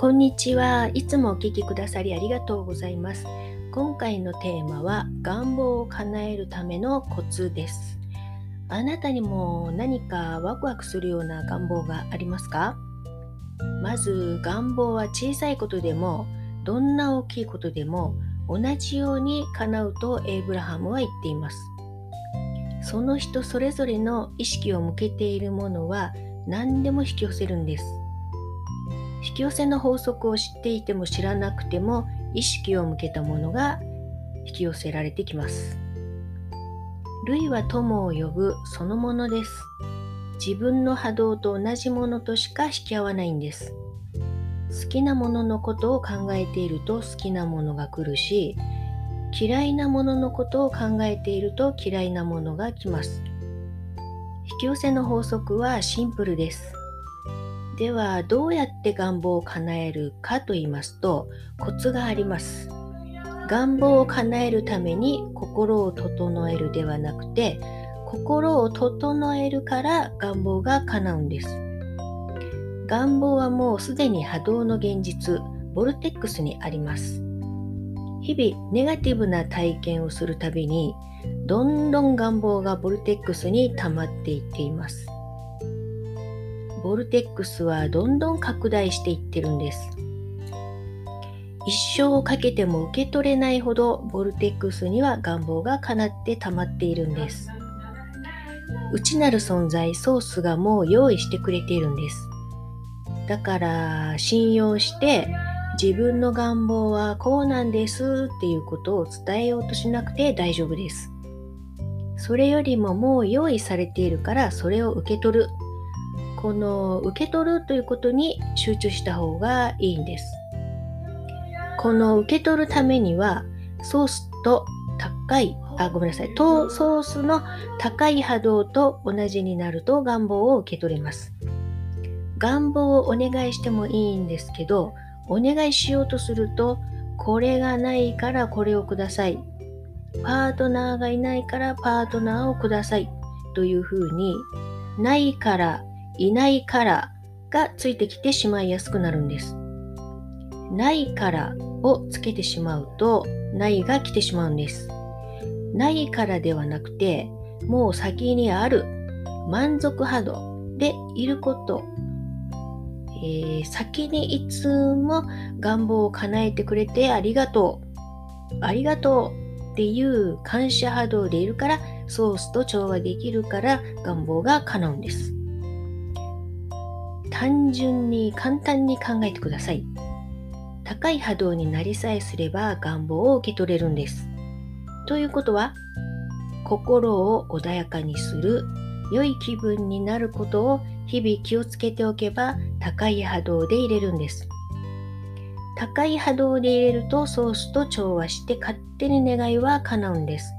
こんにちは。いつもお聞きくださりありがとうございます。今回のテーマは願望を叶えるためのコツです。あなたにも何かワクワクするような願望がありますか？まず願望は小さいことでもどんな大きいことでも同じように叶うとエイブラハムは言っています。その人それぞれの意識を向けているものは何でも引き寄せるんです。引き寄せの法則を知っていても知らなくても意識を向けたものが引き寄せられてきます。類は友を呼ぶそのものです。自分の波動と同じものとしか引き合わないんです。好きなもののことを考えていると好きなものが来るし、嫌いなもののことを考えていると嫌いなものが来ます。引き寄せの法則はシンプルです。ではどうやって願望を叶えるかと言いますとコツがあります。願望を叶えるために心を整えるではなくて心を整えるから願望が叶うんです。願望はもうすでに波動の現実ボルテックスにあります。日々ネガティブな体験をするたびにどんどん願望がボルテックスに溜まっていっています。ボルテックスはどんどん拡大していってるんです。一生をかけても受け取れないほどボルテックスには願望が叶って溜まっているんです。内なる存在、ソースがもう用意してくれているんです。だから信用して自分の願望はこうなんですっていうことを伝えようとしなくて大丈夫です。それよりももう用意されているからそれを受け取るこの受け取るということに集中した方がいいんです。この受け取るためにはソースと高い、あ、ごめんなさい、ソースの高い波動と同じになると願望を受け取れます。願望をお願いしてもいいんですけど、お願いしようとすると、これがないからこれをください。パートナーがいないからパートナーをください。というふうに、ないからいないからがついてきてしまいやすくなるんです。ないからをつけてしまうとないが来てしまうんです。ないからではなくてもう先にある満足波動でいること、えー、先にいつも願望を叶えてくれてありがとうありがとうっていう感謝波動でいるからソースと調和できるから願望が叶うんです。単純に簡単に考えてください。高い波動になりさえすれば願望を受け取れるんです。ということは、心を穏やかにする、良い気分になることを日々気をつけておけば高い波動で入れるんです。高い波動で入れるとソースと調和して勝手に願いは叶うんです。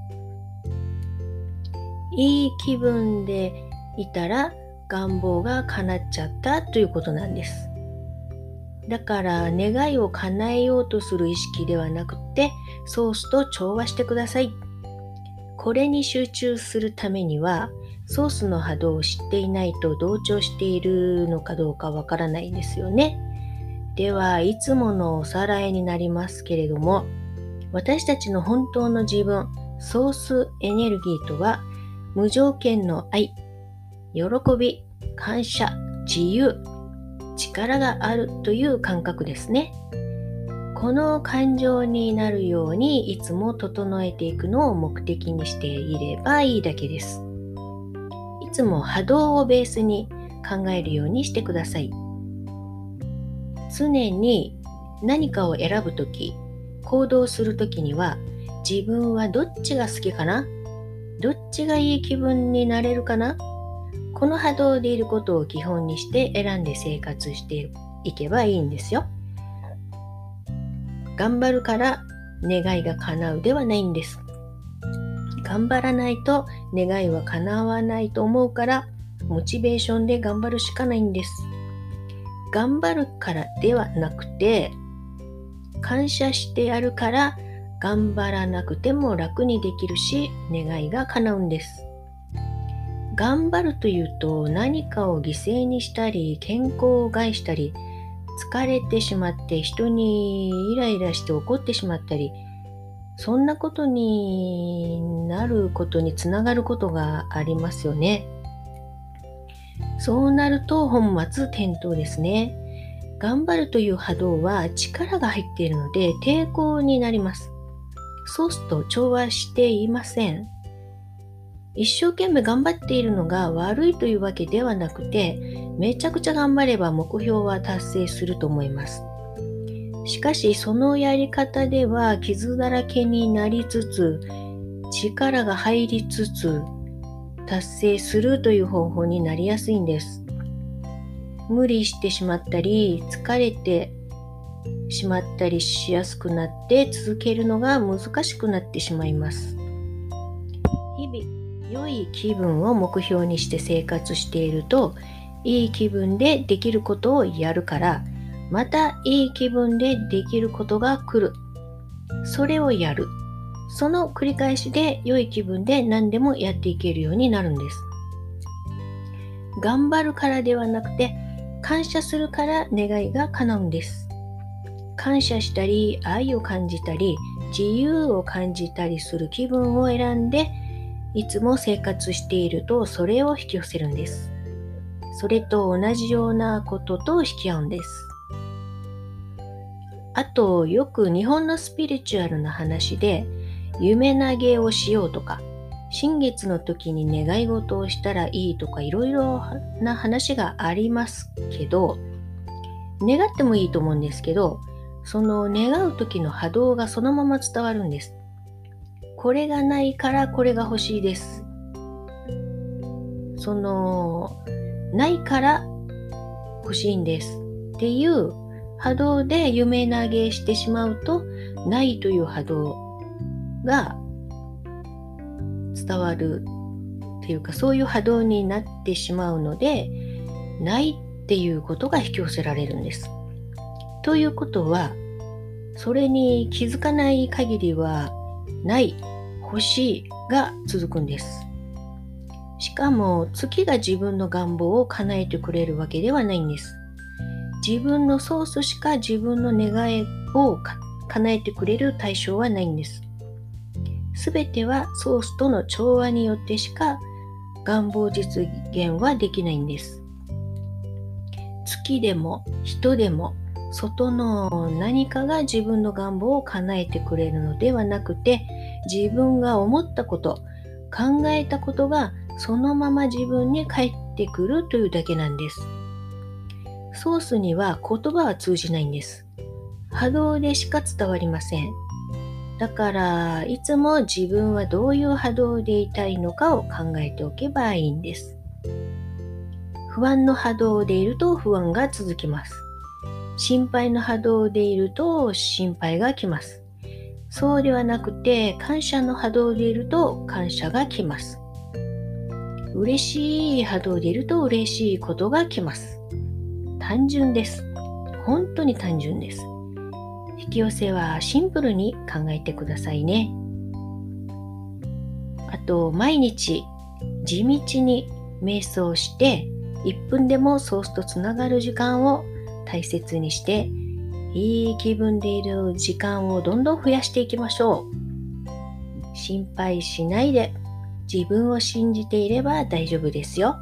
いい気分でいたら願望が叶っちゃったということなんです。だから願いを叶えようとする意識ではなくてソースと調和してください。これに集中するためにはソースの波動を知っていないと同調しているのかどうかわからないんですよね。ではいつものおさらいになりますけれども私たちの本当の自分ソースエネルギーとは無条件の愛喜び、感謝、自由、力があるという感覚ですね。この感情になるようにいつも整えていくのを目的にしていればいいだけです。いつも波動をベースに考えるようにしてください。常に何かを選ぶとき、行動するときには自分はどっちが好きかな？どっちがいい気分になれるかな？この波動でいることを基本にして選んで生活していけばいいんですよ。頑張るから願いが叶うではないんです。頑張らないと願いは叶わないと思うからモチベーションで頑張るしかないんです。頑張るからではなくて感謝してやるから頑張らなくても楽にできるし願いが叶うんです。頑張るというと何かを犠牲にしたり健康を害したり疲れてしまって人にイライラして怒ってしまったりそんなことになることにつながることがありますよね。そうなると本末転倒ですね。頑張るという波動は力が入っているので抵抗になります。ソースと調和していません。一生懸命頑張っているのが悪いというわけではなくて、めちゃくちゃ頑張れば目標は達成すると思います。しかしそのやり方では傷だらけになりつつ、力が入りつつ、達成するという方法になりやすいんです。無理してしまったり、疲れてしまったりしやすくなって続けるのが難しくなってしまいます。良い気分を目標にして生活しているといい気分でできることをやるからまたいい気分でできることが来る。それをやる。その繰り返しで良い気分で何でもやっていけるようになるんです。頑張るからではなくて感謝するから願いが叶うんです。感謝したり愛を感じたり自由を感じたりする気分を選んでいつも生活しているとそれを引き寄せるんです。それと同じようなことと引き合うんです。あと、よく日本のスピリチュアルな話で、夢投げをしようとか、新月の時に願い事をしたらいいとか、いろいろな話がありますけど、願ってもいいと思うんですけど、その願う時の波動がそのまま伝わるんです。これがないからこれが欲しいです。その、ないから欲しいんですっていう波動で夢投げしてしまうと、ないという波動が伝わるっていうか、そういう波動になってしまうので、ないっていうことが引き寄せられるんです。ということは、それに気づかない限りは、ない、欲しいが続くんです。しかも月が自分の願望を叶えてくれるわけではないんです。自分のソースしか自分の願いを叶えてくれる対象はないんです。すべてはソースとの調和によってしか願望実現はできないんです。月でも人でも外の何かが自分の願望を叶えてくれるのではなくて自分が思ったこと考えたことがそのまま自分に返ってくるというだけなんです。ソースには言葉は通じないんです。波動でしか伝わりません。だからいつも自分はどういう波動でいたいのかを考えておけばいいんです。不安の波動でいると不安が続きます。心配の波動でいると心配が来ます。そうではなくて、感謝の波動でいると感謝が来ます。嬉しい波動でいると嬉しいことが来ます。単純です。本当に単純です。引き寄せはシンプルに考えてくださいね。あと、毎日地道に瞑想して1分でもソースとつながる時間を大切にしていい気分でいる時間をどんどん増やしていきましょう心配しないで自分を信じていれば大丈夫ですよ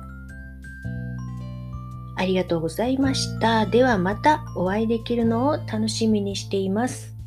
ありがとうございました。ではまたお会いできるのを楽しみにしています。